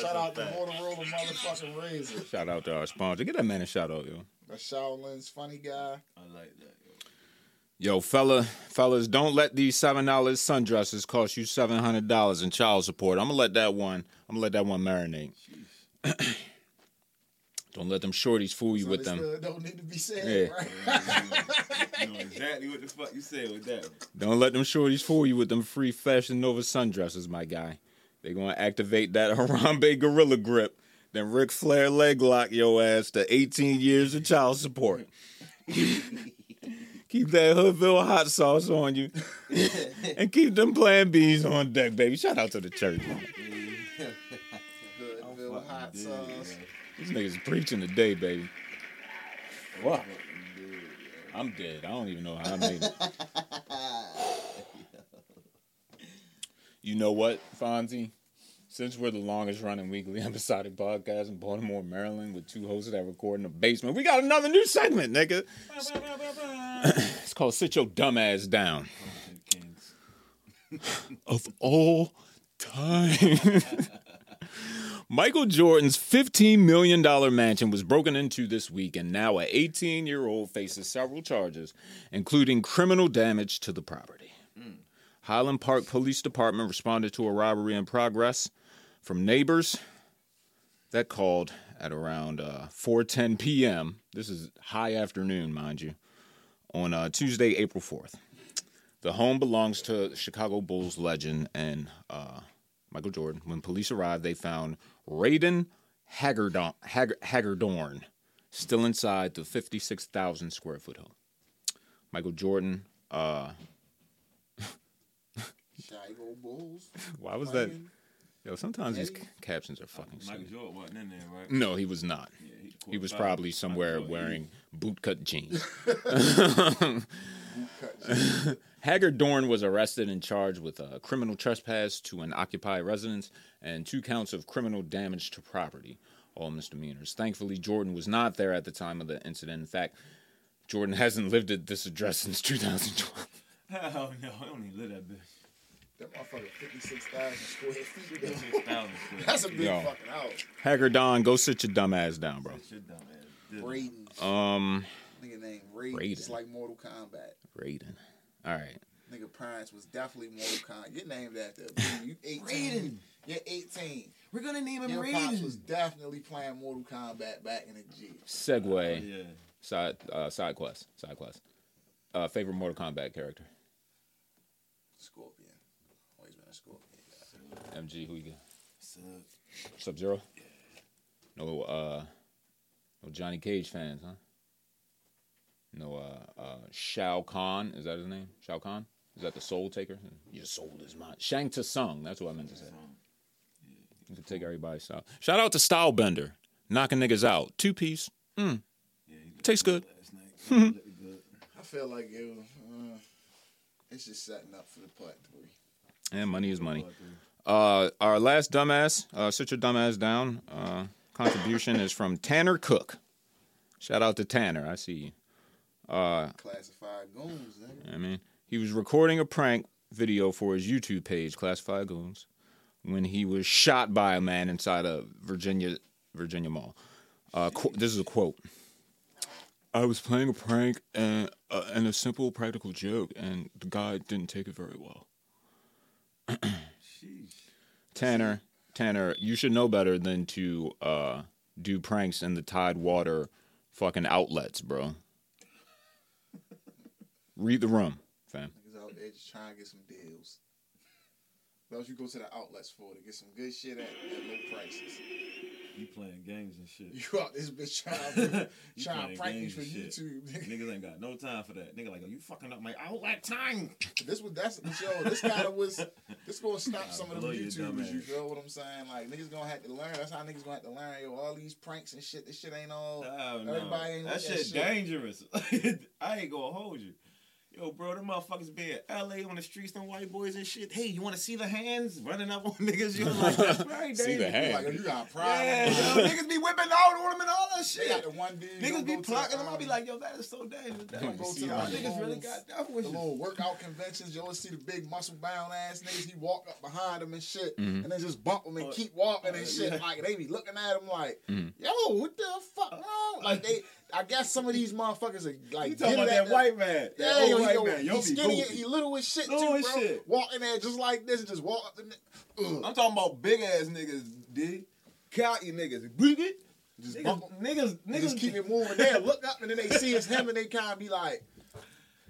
[SPEAKER 1] Shout out to Motorola motherfucking Razrs.
[SPEAKER 2] Shout out to our sponsor. Get that man a shout out, yo.
[SPEAKER 1] The Shaolin's funny guy.
[SPEAKER 3] I like that, yo.
[SPEAKER 2] Yo, fella, fellas, don't let these seven dollars sundresses cost you seven hundred dollars in child support. I'm gonna let that one. I'm gonna let that one marinate. don't let them shorties fool you with them.
[SPEAKER 1] Don't need to be said,
[SPEAKER 2] Yeah.
[SPEAKER 1] right?
[SPEAKER 3] You know exactly what the fuck you said with that.
[SPEAKER 2] Don't let them shorties fool you with them free Fashion Nova sundresses, my guy. They gonna activate that (laughs) Harambe gorilla grip, then Ric Flair leg lock your ass to 18 years of child support. (laughs) keep that Hoodville hot sauce on you, (laughs) and keep them Plan Bs on deck, baby. Shout out to the church. (laughs)
[SPEAKER 1] Hoodville hot
[SPEAKER 3] Dude,
[SPEAKER 1] sauce.
[SPEAKER 2] These niggas preaching today, baby. What? I'm dead. I don't even know how I made it. (laughs) You know what, Fonzie? Since we're the longest running weekly (laughs) episodic podcast in Baltimore, Maryland, with two hosts that record in the basement, we got another new segment, nigga. (laughs) it's called Sit Your Dumb Ass Down. (laughs) Of all time. Michael Jordan's $15 million mansion was broken into this week, and now an 18 year old faces several charges, including criminal damage to the property. Hmm. Highland Park Police Department responded to a robbery in progress from neighbors that called at around uh, 4:10 p.m. This is high afternoon, mind you, on uh, Tuesday, April 4th. The home belongs to Chicago Bulls legend and uh, Michael Jordan. When police arrived, they found Raiden Hagedorn still inside the 56,000 square foot home. Michael Jordan, uh, (laughs)
[SPEAKER 1] Chicago Bulls.
[SPEAKER 2] why was that?
[SPEAKER 1] Playing.
[SPEAKER 2] Yo, sometimes these
[SPEAKER 1] Eddie?
[SPEAKER 2] captions are fucking
[SPEAKER 3] Michael
[SPEAKER 2] stupid.
[SPEAKER 3] Jordan wasn't in there, right?
[SPEAKER 2] No, he was not.
[SPEAKER 3] Yeah, the
[SPEAKER 2] He was probably somewhere wearing (laughs) bootcut jeans. (laughs) (laughs)
[SPEAKER 1] Cut.
[SPEAKER 2] Hagedorn was arrested and charged with uh, criminal trespass to an occupied residence and two counts of criminal damage to property, all misdemeanors. Thankfully, Jordan was not there at the time of the incident. In fact, Jordan hasn't lived at this address since 2012.
[SPEAKER 3] Hell no, I don't even live that bitch.
[SPEAKER 1] That motherfucker 56,000 square feet. though.
[SPEAKER 3] 6,000 square.
[SPEAKER 1] That's a big
[SPEAKER 2] Yo.
[SPEAKER 1] fucking house.
[SPEAKER 2] Haggard Don, go sit your dumb ass down, bro.
[SPEAKER 3] Shit dumb ass.
[SPEAKER 1] Raiden.
[SPEAKER 2] Um,
[SPEAKER 1] Nigga named Raiden.
[SPEAKER 2] Raiden.
[SPEAKER 1] It's like Mortal Kombat.
[SPEAKER 2] Raiden. All right.
[SPEAKER 1] Nigga parents was definitely Mortal Kombat. You're named after you 18.
[SPEAKER 3] Raiden.
[SPEAKER 1] You're 18.
[SPEAKER 3] We're gonna name him
[SPEAKER 1] Your pops
[SPEAKER 3] Raiden.
[SPEAKER 1] was definitely playing Mortal Kombat back in the G.
[SPEAKER 2] segue.
[SPEAKER 3] yeah.
[SPEAKER 2] Side uh, side quest. Side quest. Uh, favorite Mortal Kombat character.
[SPEAKER 1] Scorpion. Always been a Scorpion.
[SPEAKER 2] MG. Who you got?
[SPEAKER 3] Sub.
[SPEAKER 2] Sub Zero. No. Uh. No Johnny Cage fans, huh? No. Uh. Uh. Shao Kahn. Is that his name? Shao Kahn. Is that the Soul Taker? Your soul is mine. Shang Tsung. That's what I meant to say. You can take everybody's style. Shout out to Stylebender, knocking niggas out. Two piece. Mm.
[SPEAKER 3] Yeah,
[SPEAKER 2] Tastes good.
[SPEAKER 3] last night. (laughs) Looked good.
[SPEAKER 1] I feel like it was, uh, it's just setting up for the part three.
[SPEAKER 2] And money is money. Uh, our last dumbass, uh, sit your dumbass down. Uh, contribution is from Tanner Cook. Shout out to Tanner. I see you.
[SPEAKER 1] Classified goons, nigga.
[SPEAKER 2] I mean, he was recording a prank video for his YouTube page, Classified Goons, when he was shot by a man inside a Virginia Virginia mall. Uh, qu- this is a quote. I was playing a prank and uh, and a simple practical joke, and the guy didn't take it very well. (clears throat) Tanner, Tanner, you should know better than to uh, do pranks in the Tide Water fucking outlets, bro. Read the room, fam.
[SPEAKER 1] Out there just trying to get some deals. Those you go to the outlets for to get some good shit at, at low prices.
[SPEAKER 3] You playing games and shit.
[SPEAKER 1] You out this bitch trying (laughs) trying to
[SPEAKER 3] playing
[SPEAKER 1] prank me
[SPEAKER 3] games
[SPEAKER 1] for. YouTube. nigga. (laughs)
[SPEAKER 3] Niggas ain't got no time for that. Nigga like, oh, you fucking up my outlet time.
[SPEAKER 1] This was that's yo. This kind of was. This gonna stop some of them
[SPEAKER 3] blow
[SPEAKER 1] YouTubers. You feel what I'm saying? Like niggas gonna have to learn. That's how niggas gonna have to learn. Yo, all these pranks and shit. This shit ain't all.
[SPEAKER 3] Oh, no.
[SPEAKER 1] Ain't
[SPEAKER 3] that shit
[SPEAKER 1] that shit.
[SPEAKER 3] dangerous. (laughs) I ain't gonna hold you. Yo, bro, them motherfuckers be in LA on the streets, them white boys and shit. Hey, you wanna see the hands running up on (laughs) niggas? You like, that's very. (laughs)
[SPEAKER 2] See the hands.
[SPEAKER 1] Like, you got pride.
[SPEAKER 3] Yeah, (laughs) yo, niggas be whipping out on them and all that
[SPEAKER 1] They got
[SPEAKER 3] shit.
[SPEAKER 1] the one dude.
[SPEAKER 3] Niggas be plucking them. I
[SPEAKER 1] um,
[SPEAKER 3] be like, yo, that is so dangerous. That
[SPEAKER 1] Don't go
[SPEAKER 3] niggas,
[SPEAKER 1] to
[SPEAKER 3] y'all
[SPEAKER 1] the
[SPEAKER 3] niggas really got that
[SPEAKER 1] the
[SPEAKER 3] with
[SPEAKER 1] little workout conventions, you always see the big muscle bound ass niggas. He walk up behind them and shit,
[SPEAKER 2] Mm-hmm.
[SPEAKER 1] and then just bump them and
[SPEAKER 3] Oh,
[SPEAKER 1] keep walking and
[SPEAKER 3] oh,
[SPEAKER 1] shit.
[SPEAKER 3] yeah.
[SPEAKER 1] Like they be looking at him like,
[SPEAKER 2] Mm-hmm.
[SPEAKER 1] yo, what the fuck wrong? Like they I guess some of these motherfuckers are like.
[SPEAKER 3] You talking about
[SPEAKER 1] it
[SPEAKER 3] that white man? That
[SPEAKER 1] Yeah,
[SPEAKER 3] old
[SPEAKER 1] yo,
[SPEAKER 3] white
[SPEAKER 1] yo,
[SPEAKER 3] man. Yo,
[SPEAKER 1] he skinny,
[SPEAKER 3] goofy.
[SPEAKER 1] he little as shit
[SPEAKER 3] Little
[SPEAKER 1] too,
[SPEAKER 3] as
[SPEAKER 1] bro.
[SPEAKER 3] shit.
[SPEAKER 1] Walking there just like this and just walk up. The. (clears throat)
[SPEAKER 3] I'm talking about big ass niggas, D. Cocky niggas. Bring it.
[SPEAKER 1] Just
[SPEAKER 3] Niggas,
[SPEAKER 1] bump
[SPEAKER 3] niggas, niggas
[SPEAKER 1] just keep it moving. They look (laughs) up and then they see it's him and they kind of be like,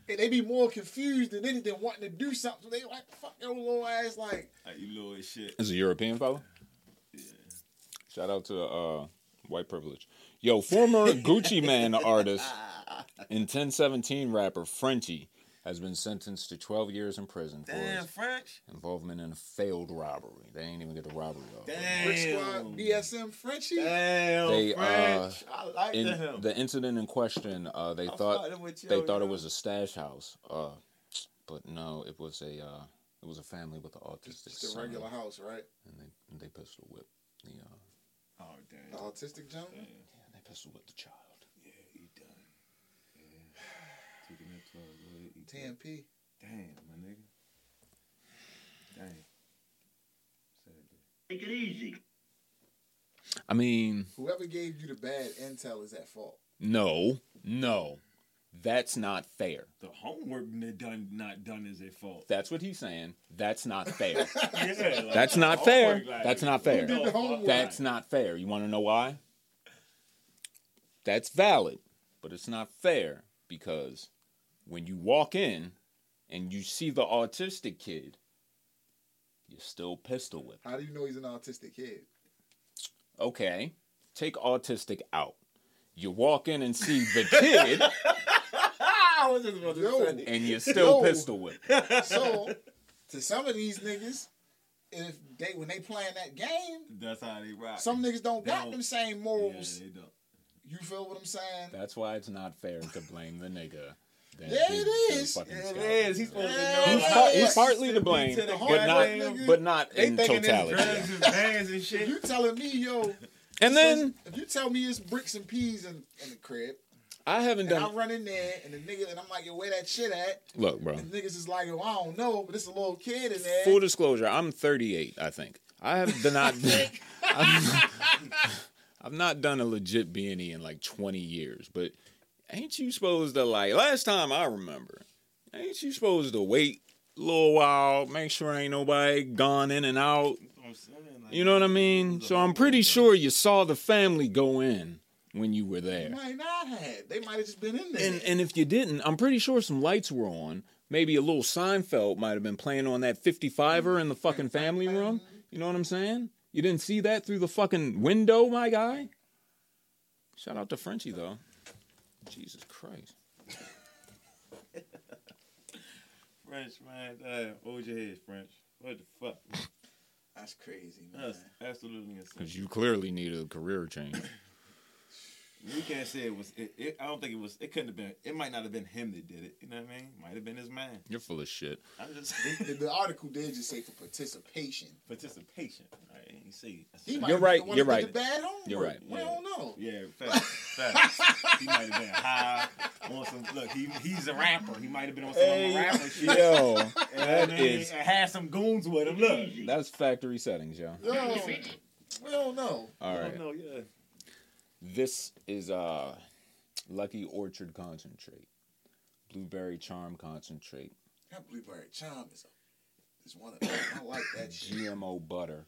[SPEAKER 1] and they be more confused than anything, wanting to do something. So they like, fuck your little ass, like.
[SPEAKER 3] Like, you little as shit.
[SPEAKER 2] Is a European fella? Shout out to uh, white privilege. Yo, former Gucci Mane artist and 1017 rapper Frenchie has been sentenced to 12 years in prison for
[SPEAKER 3] Damn,
[SPEAKER 2] his
[SPEAKER 3] French.
[SPEAKER 2] involvement in a failed robbery. They ain't even get the robbery off.
[SPEAKER 1] Brick Squad,
[SPEAKER 3] Damn.
[SPEAKER 1] BSM Frenchie.
[SPEAKER 3] Damn,
[SPEAKER 2] They, uh,
[SPEAKER 3] I like
[SPEAKER 2] In
[SPEAKER 3] him.
[SPEAKER 2] the incident in question, uh, they
[SPEAKER 3] I'm
[SPEAKER 2] thought
[SPEAKER 3] you,
[SPEAKER 2] they thought it was a stash house, uh, but no, it was a uh, it was a family with an autistic
[SPEAKER 1] Just a
[SPEAKER 2] son,
[SPEAKER 1] regular house, right?
[SPEAKER 2] and they and they pistol whipped the uh,
[SPEAKER 3] Oh,
[SPEAKER 1] The autistic jump.
[SPEAKER 2] yeah, they pistol whipped the child.
[SPEAKER 3] Yeah, he done. Yeah. Taking that 12, go ahead, eat that.
[SPEAKER 1] 10P.
[SPEAKER 3] Damn, my nigga. Damn. Sad day.
[SPEAKER 4] Take it easy.
[SPEAKER 2] I mean,
[SPEAKER 1] Whoever gave you the bad intel is at fault.
[SPEAKER 2] no, no, that's not fair.
[SPEAKER 3] The homework done not done is their fault.
[SPEAKER 2] That's what he's saying. That's not fair. (laughs)
[SPEAKER 3] Yeah, like,
[SPEAKER 2] That's not fair.
[SPEAKER 3] like,
[SPEAKER 2] That's not fair.
[SPEAKER 3] did the homework?
[SPEAKER 2] That's not fair. You want to know why? That's valid, but it's not fair because when you walk in and you see the autistic kid, you're still pistol whipped.
[SPEAKER 1] How do you know he's an autistic kid?
[SPEAKER 2] Okay, take autistic out. You walk in and see the kid, (laughs)
[SPEAKER 3] I was just about to
[SPEAKER 1] Yo.
[SPEAKER 3] say.
[SPEAKER 2] and you're still
[SPEAKER 1] Yo.
[SPEAKER 2] pistol whipped.
[SPEAKER 1] So, to some of these niggas, if they when they playing that game,
[SPEAKER 3] That's how they rock.
[SPEAKER 1] some niggas don't
[SPEAKER 3] They
[SPEAKER 1] got
[SPEAKER 3] don't-
[SPEAKER 1] them same morals yeah,
[SPEAKER 3] they don't.
[SPEAKER 1] You feel what I'm saying?
[SPEAKER 2] That's why it's not fair to blame the nigga.
[SPEAKER 1] Yeah,
[SPEAKER 2] did
[SPEAKER 1] it
[SPEAKER 2] the
[SPEAKER 1] is.
[SPEAKER 2] fucking
[SPEAKER 3] Yeah,
[SPEAKER 2] scouting.
[SPEAKER 3] it is. He's supposed to
[SPEAKER 1] Yeah,
[SPEAKER 3] know.
[SPEAKER 2] He's,
[SPEAKER 1] it
[SPEAKER 2] par-
[SPEAKER 1] is.
[SPEAKER 2] he's partly to blame,
[SPEAKER 3] To the
[SPEAKER 2] but not,
[SPEAKER 1] nigga.
[SPEAKER 2] but not
[SPEAKER 3] They
[SPEAKER 2] in totality.
[SPEAKER 3] drugs and bands and shit.
[SPEAKER 1] You telling me, yo,
[SPEAKER 2] And then
[SPEAKER 1] if you tell me it's bricks and peas in, in the crib,
[SPEAKER 2] I haven't
[SPEAKER 1] and I
[SPEAKER 2] done.
[SPEAKER 1] run in there and the nigga and I'm like, yo, where that shit at?
[SPEAKER 2] Look, bro.
[SPEAKER 1] And niggas is like, yo, I don't know, but it's a little kid in there.
[SPEAKER 2] Full disclosure, I'm 38. I think I have done not. (laughs) (laughs) I've, I've not done a legit B and E in like 20 years. But ain't you supposed to like? Last time I remember, ain't you supposed to wait a little while, make sure ain't nobody gone in and out?
[SPEAKER 3] I'm saying, like,
[SPEAKER 2] You know what I mean? So I'm pretty sure you saw the family go in when you were there.
[SPEAKER 1] They
[SPEAKER 2] there.
[SPEAKER 1] might not have. They might have just been in there.
[SPEAKER 2] And and if you didn't, I'm pretty sure some lights were on. Maybe a little Seinfeld might have been playing on that 55er in the fucking family room. You know what I'm saying? You didn't see that through the fucking window, my guy. Shout out to Frenchie though. Jesus Christ. (laughs)
[SPEAKER 3] French, man. Uh, hold your head, French. What the fuck?
[SPEAKER 1] That's crazy, man.
[SPEAKER 3] That's absolutely insane.
[SPEAKER 2] Because you clearly need a career change. (laughs)
[SPEAKER 3] We can't say it was. It, it, I don't think it was. It couldn't have been. It might not have been him that did it. You know what I mean? Might have been his man.
[SPEAKER 2] You're full of shit.
[SPEAKER 3] I'm just
[SPEAKER 1] the, the article did just say for participation.
[SPEAKER 3] participation. Right? You see.
[SPEAKER 1] He might
[SPEAKER 2] You're
[SPEAKER 1] have
[SPEAKER 2] right,
[SPEAKER 1] been the one
[SPEAKER 2] you're right.
[SPEAKER 1] bad homework.
[SPEAKER 2] You're right,
[SPEAKER 1] We
[SPEAKER 3] yeah.
[SPEAKER 1] don't know.
[SPEAKER 3] Yeah, (laughs) facts. facts. he might have been high on some. Look, he he's a rapper. He might have been on some
[SPEAKER 2] Hey,
[SPEAKER 3] rapper shit.
[SPEAKER 2] yo,
[SPEAKER 3] And
[SPEAKER 2] that
[SPEAKER 3] then
[SPEAKER 2] is
[SPEAKER 3] and had some goons with him. Look.
[SPEAKER 2] that's factory settings, yo.
[SPEAKER 1] Yo, we don't know.
[SPEAKER 2] All right.
[SPEAKER 3] No, yeah.
[SPEAKER 2] This is uh Lucky Orchard concentrate. Blueberry charm concentrate.
[SPEAKER 1] That blueberry charm is, a, is one of them. I like that (coughs) shit.
[SPEAKER 2] GMO butter,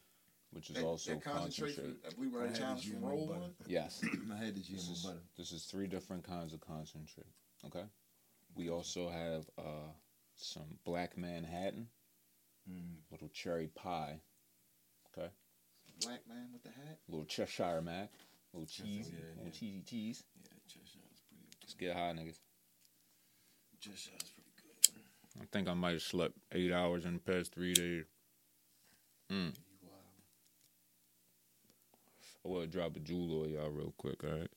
[SPEAKER 2] which is
[SPEAKER 1] That,
[SPEAKER 2] also
[SPEAKER 1] that concentrate,
[SPEAKER 2] concentrate.
[SPEAKER 1] from- that blueberry
[SPEAKER 3] I had
[SPEAKER 1] charm
[SPEAKER 3] the
[SPEAKER 1] from
[SPEAKER 3] GMO
[SPEAKER 1] Roll
[SPEAKER 3] butter.
[SPEAKER 1] One. (coughs)
[SPEAKER 2] Yes. (coughs)
[SPEAKER 3] I had the
[SPEAKER 2] This is,
[SPEAKER 3] GMO butter.
[SPEAKER 2] this is three different kinds of concentrate. Okay. We also have uh some black Manhattan,
[SPEAKER 3] Mm.
[SPEAKER 2] little cherry pie, okay,
[SPEAKER 1] Black man with the hat.
[SPEAKER 2] little Cheshire Mac, little cheesy,
[SPEAKER 3] yeah,
[SPEAKER 2] little
[SPEAKER 3] yeah.
[SPEAKER 2] cheesy cheese.
[SPEAKER 3] Yeah, Cheshire's pretty.
[SPEAKER 2] Let's get high, niggas.
[SPEAKER 3] Cheshire's pretty good.
[SPEAKER 2] I think I might have slept eight hours in the past three days. Mm. I will drop a jewel on y'all real quick, all right?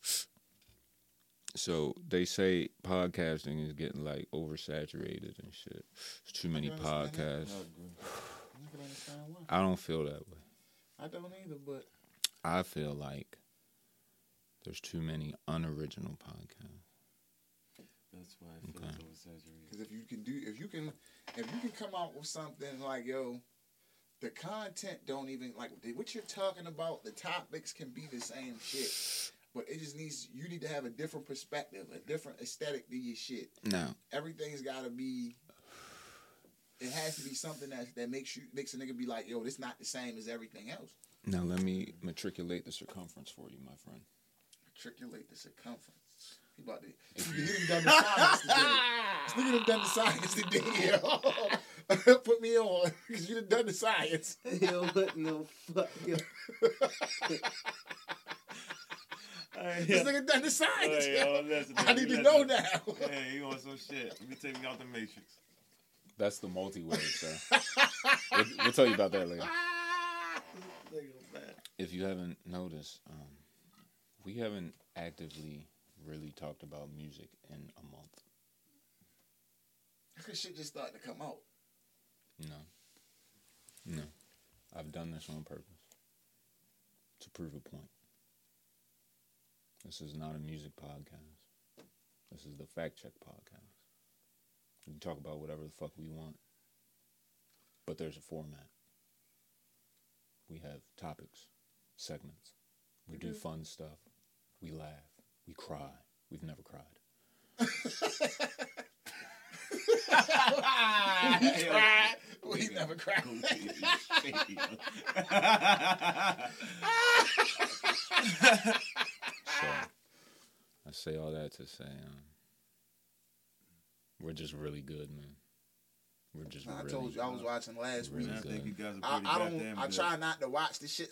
[SPEAKER 2] So they say podcasting is getting like oversaturated and shit. There's too many
[SPEAKER 1] I
[SPEAKER 2] podcasts.
[SPEAKER 1] I can understand why.
[SPEAKER 2] I don't feel that way.
[SPEAKER 1] I don't either, but
[SPEAKER 2] I feel like there's too many unoriginal podcasts.
[SPEAKER 3] That's why I feel
[SPEAKER 2] Okay.
[SPEAKER 3] so exaggerated.
[SPEAKER 1] because if you can do, if you can, if you can come out with something like yo, the content don't even like what you're talking about. The topics can be the same shit. But it just needs you need to have a different perspective, a different aesthetic to your shit.
[SPEAKER 2] No.
[SPEAKER 1] Everything's gotta be it has to be something that that makes you makes a nigga be like, yo, this not the same as everything else.
[SPEAKER 2] Now let me matriculate the circumference for you, my friend.
[SPEAKER 1] Matriculate the circumference. He about to (laughs) he done done the science today. This nigga done done the science today. yo. (laughs) Put me on, because you done done the science. (laughs)
[SPEAKER 7] Yo, what no fuck? Yo.
[SPEAKER 1] This nigga done the science.
[SPEAKER 3] Hey,
[SPEAKER 1] yo.
[SPEAKER 3] yo, listen,
[SPEAKER 1] I
[SPEAKER 3] man,
[SPEAKER 1] need to know now.
[SPEAKER 3] Hey, you want some shit? Let me take me out the matrix.
[SPEAKER 2] That's the multi-wave, sir. we'll, we'll tell you about that later. If you haven't noticed, um, we haven't actively really talked about music in a month.
[SPEAKER 1] This shit just starting to come out.
[SPEAKER 2] No. No. I've done this on purpose. To prove a point. This is not a music podcast. This is the fact check podcast. We can talk about whatever the fuck we want. But there's a format. We have topics, segments. We do mm-hmm. fun stuff. We laugh. We cry. We've never cried. (laughs)
[SPEAKER 1] We cried. We never cried. (laughs)
[SPEAKER 2] So I say all that to say um, we're just really good, man. We're just
[SPEAKER 1] I
[SPEAKER 2] really
[SPEAKER 1] told you I was watching last
[SPEAKER 2] really
[SPEAKER 1] week.
[SPEAKER 3] I think you guys are
[SPEAKER 1] I,
[SPEAKER 3] pretty
[SPEAKER 1] I don't.
[SPEAKER 3] goddamn
[SPEAKER 1] I
[SPEAKER 3] good.
[SPEAKER 1] try not to watch the shit